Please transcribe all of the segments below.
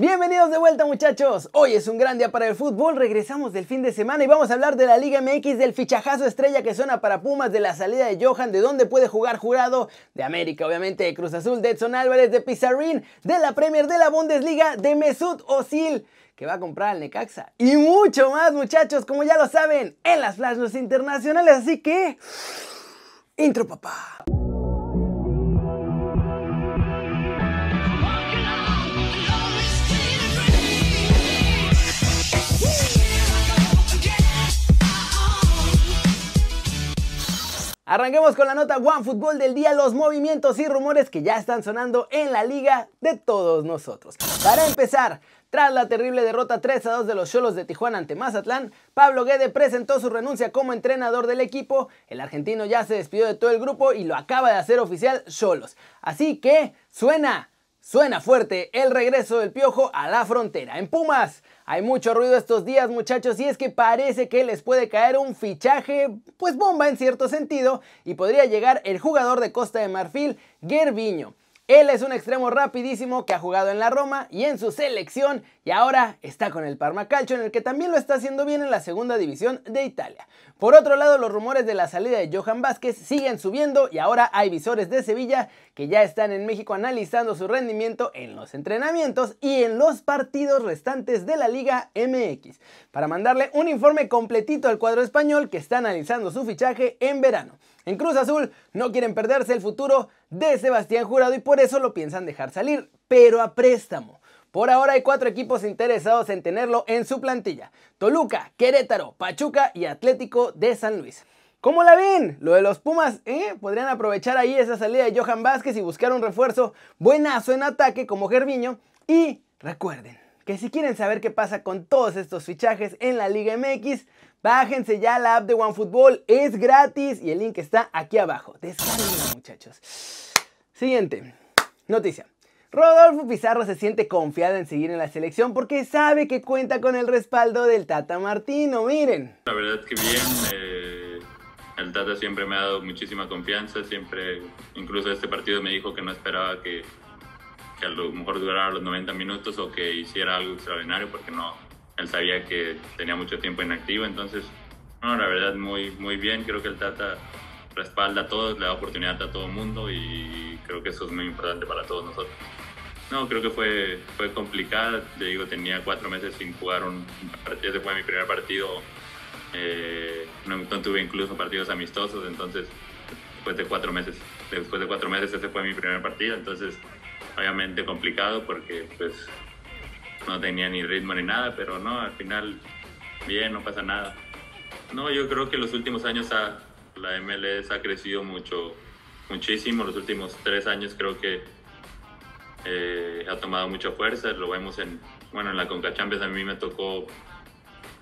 Bienvenidos de vuelta muchachos, hoy es un gran día para el fútbol, regresamos del fin de semana y vamos a hablar de la Liga MX, del fichajazo estrella que suena para Pumas, de la salida de Johan, de dónde puede jugar jurado, de América obviamente, de Cruz Azul, de Edson Álvarez, de Pizarrín, de la Premier, de la Bundesliga, de Mesut Özil que va a comprar al Necaxa. Y mucho más muchachos, como ya lo saben, en las flashes internacionales, así que... Intro papá. Arranquemos con la nota One Fútbol del día, los movimientos y rumores que ya están sonando en la liga de todos nosotros. Para empezar, tras la terrible derrota 3 a 2 de los Cholos de Tijuana ante Mazatlán, Pablo Guede presentó su renuncia como entrenador del equipo. El argentino ya se despidió de todo el grupo y lo acaba de hacer oficial Cholos. Así que suena, suena fuerte el regreso del Piojo a la frontera. En Pumas, hay mucho ruido estos días muchachos y es que parece que les puede caer un fichaje pues bomba en cierto sentido y podría llegar el jugador de Costa de Marfil, Gerviño. Él es un extremo rapidísimo que ha jugado en la Roma y en su selección y ahora está con el Parma Calcio en el que también lo está haciendo bien en la segunda división de Italia. Por otro lado, los rumores de la salida de Johan Vázquez siguen subiendo y ahora hay visores de Sevilla que ya están en México analizando su rendimiento en los entrenamientos y en los partidos restantes de la Liga MX para mandarle un informe completito al cuadro español que está analizando su fichaje en verano. En Cruz Azul no quieren perderse el futuro de Sebastián Jurado y por eso lo piensan dejar salir, pero a préstamo. Por ahora hay cuatro equipos interesados en tenerlo en su plantilla. Toluca, Querétaro, Pachuca y Atlético de San Luis. ¿Cómo la ven? Lo de los Pumas, ¿eh? Podrían aprovechar ahí esa salida de Johan Vázquez y buscar un refuerzo buenazo en ataque como Gerviño. Y recuerden que si quieren saber qué pasa con todos estos fichajes en la Liga MX, Bájense ya la app de OneFootball, es gratis y el link está aquí abajo. Descarguenla muchachos. Siguiente noticia. Rodolfo Pizarro se siente confiado en seguir en la selección porque sabe que cuenta con el respaldo del Tata Martino, miren. La verdad que bien, eh, el Tata siempre me ha dado muchísima confianza, siempre, incluso este partido me dijo que no esperaba que, que a lo mejor durara los 90 minutos o que hiciera algo extraordinario porque no, él sabía que tenía mucho tiempo inactivo, entonces, no, la verdad, muy, muy bien. Creo que el Tata respalda a todos, le da oportunidad a todo el mundo y creo que eso es muy importante para todos nosotros. No, creo que fue, fue complicada. Te digo, tenía cuatro meses sin jugar un, partido. Ese fue mi primer partido. Eh, no, tuve incluso partidos amistosos, entonces después de cuatro meses, después de cuatro meses ese fue mi primer partido. Entonces, obviamente complicado porque pues no tenía ni ritmo ni nada, pero no, al final bien, no pasa nada. No, yo creo que los últimos años la MLS ha crecido mucho, muchísimo. Los últimos tres años creo que eh, ha tomado mucha fuerza. Lo vemos en, bueno, en la Conca Champions a mí me tocó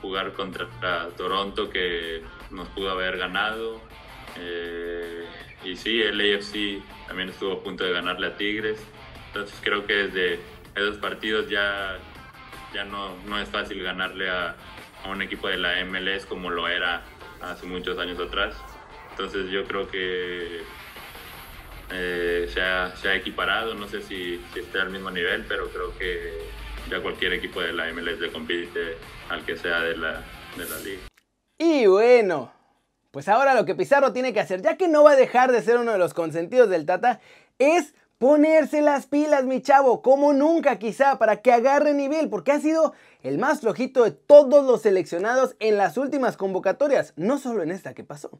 jugar contra Toronto que nos pudo haber ganado. Eh, y sí, el AFC también estuvo a punto de ganarle a Tigres. Entonces creo que desde esos partidos ya, ya no, no es fácil ganarle a, un equipo de la MLS como lo era hace muchos años atrás. Entonces yo creo que eh, se, ha, se, ha, equiparado, no sé si, si esté al mismo nivel, pero creo que ya cualquier equipo de la MLS le compite al que sea de la, de la liga. Y bueno, pues ahora lo que Pizarro tiene que hacer, ya que no va a dejar de ser uno de los consentidos del Tata, es Ponerse las pilas, mi chavo, como nunca quizá, para que agarre nivel, porque ha sido el más flojito de todos los seleccionados en las últimas convocatorias, no solo en esta que pasó.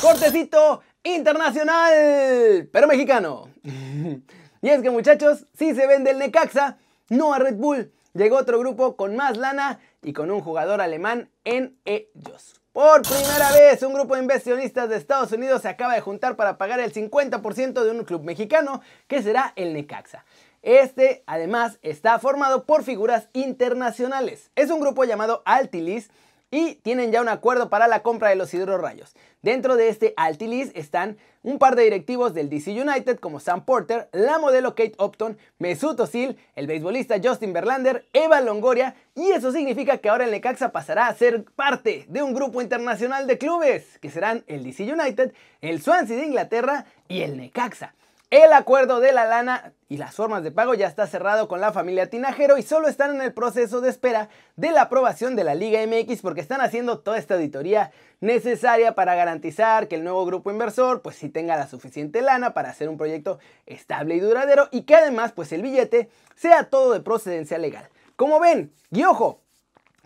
Cortecito internacional, pero mexicano. y es que muchachos, si se vende el Necaxa, no a Red Bull. Llegó otro grupo con más lana y con un jugador alemán en ellos. Por primera vez, un grupo de inversionistas de Estados Unidos se acaba de juntar para pagar el 50% de un club mexicano, que será el Necaxa. Este, además, está formado por figuras internacionales. Es un grupo llamado Altilis y tienen ya un acuerdo para la compra de los hidrorrayos. Dentro de este Altilis están un par de directivos del DC United como Sam Porter, la modelo Kate Upton, Mesut Özil, el beisbolista Justin Verlander, Eva Longoria y eso significa que ahora el Necaxa pasará a ser parte de un grupo internacional de clubes que serán el DC United, el Swansea de Inglaterra y el Necaxa. El acuerdo de la lana y las formas de pago ya está cerrado con la familia Tinajero y solo están en el proceso de espera de la aprobación de la Liga MX porque están haciendo toda esta auditoría necesaria para garantizar que el nuevo grupo inversor pues sí tenga la suficiente lana para hacer un proyecto estable y duradero y que además pues el billete sea todo de procedencia legal. Como ven, y ojo,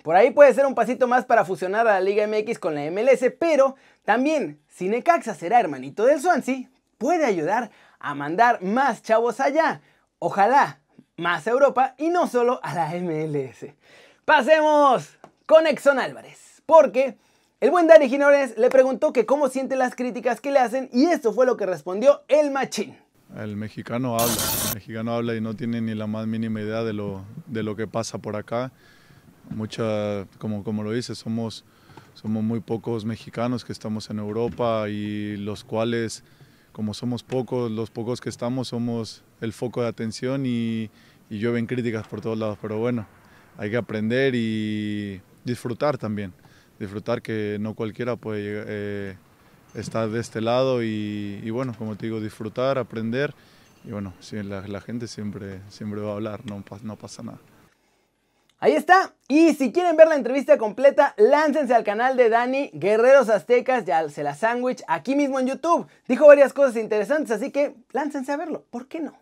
por ahí puede ser un pasito más para fusionar a la Liga MX con la MLS, pero también si Necaxa será hermanito del Swansea, puede ayudar a mandar más chavos allá. Ojalá más a Europa y no solo a la MLS. Pasemos con Exxon Álvarez, porque el buen Dani Ginores le preguntó que cómo siente las críticas que le hacen y esto fue lo que respondió el machín. El mexicano habla, el mexicano habla y no tiene ni la más mínima idea de lo, de lo que pasa por acá. Mucha, como, como lo dice, somos, somos muy pocos mexicanos que estamos en Europa y los cuales como somos pocos, los pocos que estamos somos el foco de atención y, y llueven críticas por todos lados, pero bueno, hay que aprender y disfrutar también, disfrutar que no cualquiera puede eh, estar de este lado y, bueno, como te digo, disfrutar, aprender y bueno, la, gente siempre, siempre va a hablar, no pasa nada. Ahí está. Y si quieren ver la entrevista completa, láncense al canal de Dani, Guerreros Aztecas, ya se la sándwich, aquí mismo en YouTube. Dijo varias cosas interesantes, así que láncense a verlo, ¿por qué no?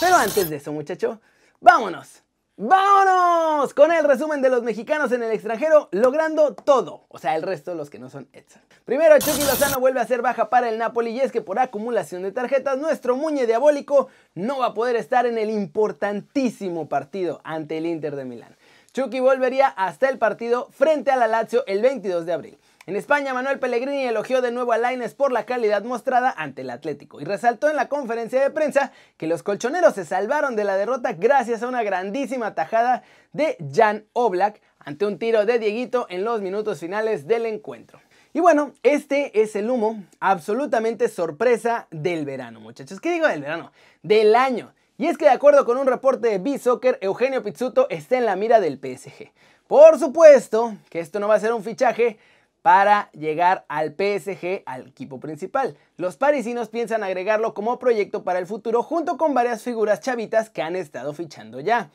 Pero antes de eso, muchacho, vámonos. ¡Vámonos! Con el resumen de los mexicanos en el extranjero logrando todo. O sea, el resto de los que no son Edson. Primero, Chucky Lozano vuelve a ser baja para el Napoli y es que por acumulación de tarjetas, nuestro muñe diabólico no va a poder estar en el importantísimo partido ante el Inter de Milán. Chucky volvería hasta el partido frente a la Lazio el 22 de abril. En España, Manuel Pellegrini elogió de nuevo a Laines por la calidad mostrada ante el Atlético y resaltó en la conferencia de prensa que los colchoneros se salvaron de la derrota gracias a una grandísima tajada de Jan Oblak ante un tiro de Dieguito en los minutos finales del encuentro. Y bueno, este es el humo absolutamente sorpresa del verano, muchachos. ¿Qué digo del verano? Del año. Y es que de acuerdo con un reporte de B-Soccer, Eugenio Pizzuto está en la mira del PSG. Por supuesto que esto no va a ser un fichaje para llegar al PSG, al equipo principal. Los parisinos piensan agregarlo como proyecto para el futuro junto con varias figuras chavitas que han estado fichando ya.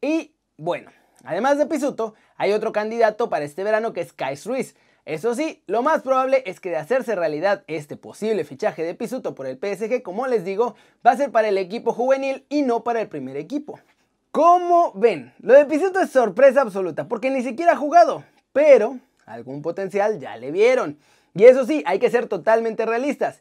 Y bueno, además de Pizzuto, hay otro candidato para este verano que es Kai Ruiz. Eso sí, lo más probable es que de hacerse realidad este posible fichaje de Pisuto por el PSG, como les digo, va a ser para el equipo juvenil y no para el primer equipo. ¿Cómo ven? Lo de Pisuto es sorpresa absoluta, porque ni siquiera ha jugado, pero algún potencial ya le vieron. Y eso sí, hay que ser totalmente realistas.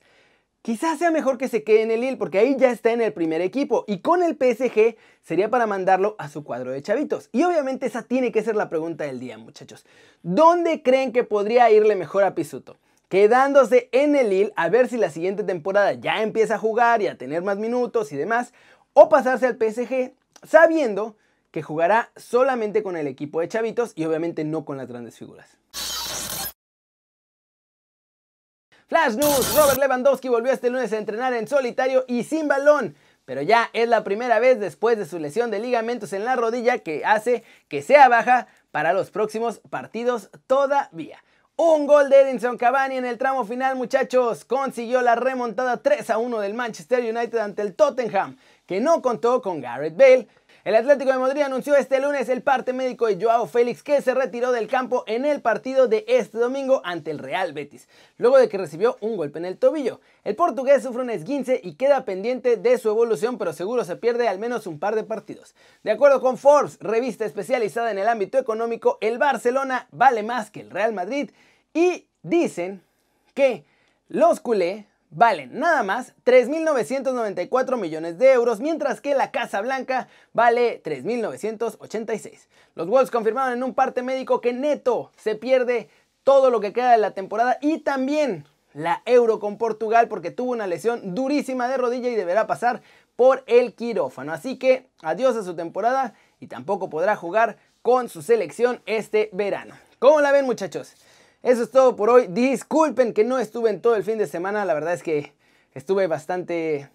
Quizás sea mejor que se quede en el Lille porque ahí ya está en el primer equipo y con el PSG sería para mandarlo a su cuadro de chavitos. Y obviamente esa tiene que ser la pregunta del día, muchachos. ¿Dónde creen que podría irle mejor a Pisuto? Quedándose en el Lille a ver si la siguiente temporada ya empieza a jugar y a tener más minutos y demás, o pasarse al PSG sabiendo que jugará solamente con el equipo de chavitos y obviamente no con las grandes figuras. Flash News, Robert Lewandowski volvió este lunes a entrenar en solitario y sin balón, pero ya es la primera vez después de su lesión de ligamentos en la rodilla que hace que sea baja para los próximos partidos todavía. Un gol de Edinson Cavani en el tramo final, muchachos. Consiguió la remontada 3 a 1 del Manchester United ante el Tottenham, que no contó con Garrett Bale, el Atlético de Madrid anunció este lunes el parte médico de Joao Félix que se retiró del campo en el partido de este domingo ante el Real Betis, luego de que recibió un golpe en el tobillo. El portugués sufre un esguince y queda pendiente de su evolución, pero seguro se pierde al menos un par de partidos. De acuerdo con Forbes, revista especializada en el ámbito económico, el Barcelona vale más que el Real Madrid y dicen que los culé valen nada más 3.994 millones de euros, mientras que la Casa Blanca vale 3.986. Los Wolves confirmaron en un parte médico que neto se pierde todo lo que queda de la temporada y también la Euro con Portugal porque tuvo una lesión durísima de rodilla y deberá pasar por el quirófano. Así que adiós a su temporada y tampoco podrá jugar con su selección este verano. ¿Cómo la ven muchachos? Eso es todo por hoy. Disculpen que no estuve en todo el fin de semana. La verdad es que estuve bastante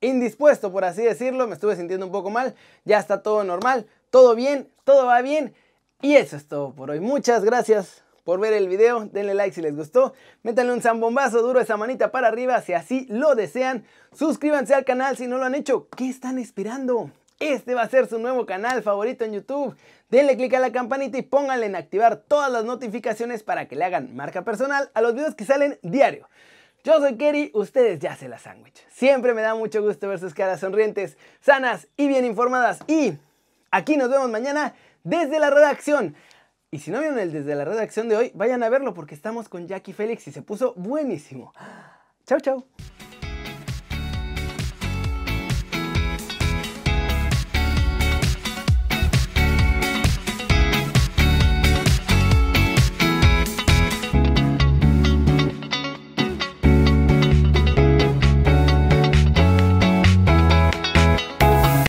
indispuesto, por así decirlo. Me estuve sintiendo un poco mal. Ya está todo normal. Todo bien. Todo va bien. Y eso es todo por hoy. Muchas gracias por ver el video, denle like si les gustó, métanle un zambombazo duro esa manita para arriba si así lo desean, suscríbanse al canal si no lo han hecho, ¿qué están esperando? Este va a ser su nuevo canal favorito en YouTube. Denle click a la campanita y pónganle en activar todas las notificaciones para que le hagan marca personal a los videos que salen diario. Yo soy Kerry, ustedes ya se la sándwich. Siempre me da mucho gusto ver sus caras sonrientes, sanas y bien informadas. Y aquí nos vemos mañana desde la redacción. Y si no vieron el desde la redacción de hoy, vayan a verlo porque estamos con Jackie Félix y se puso buenísimo. Chau, chau.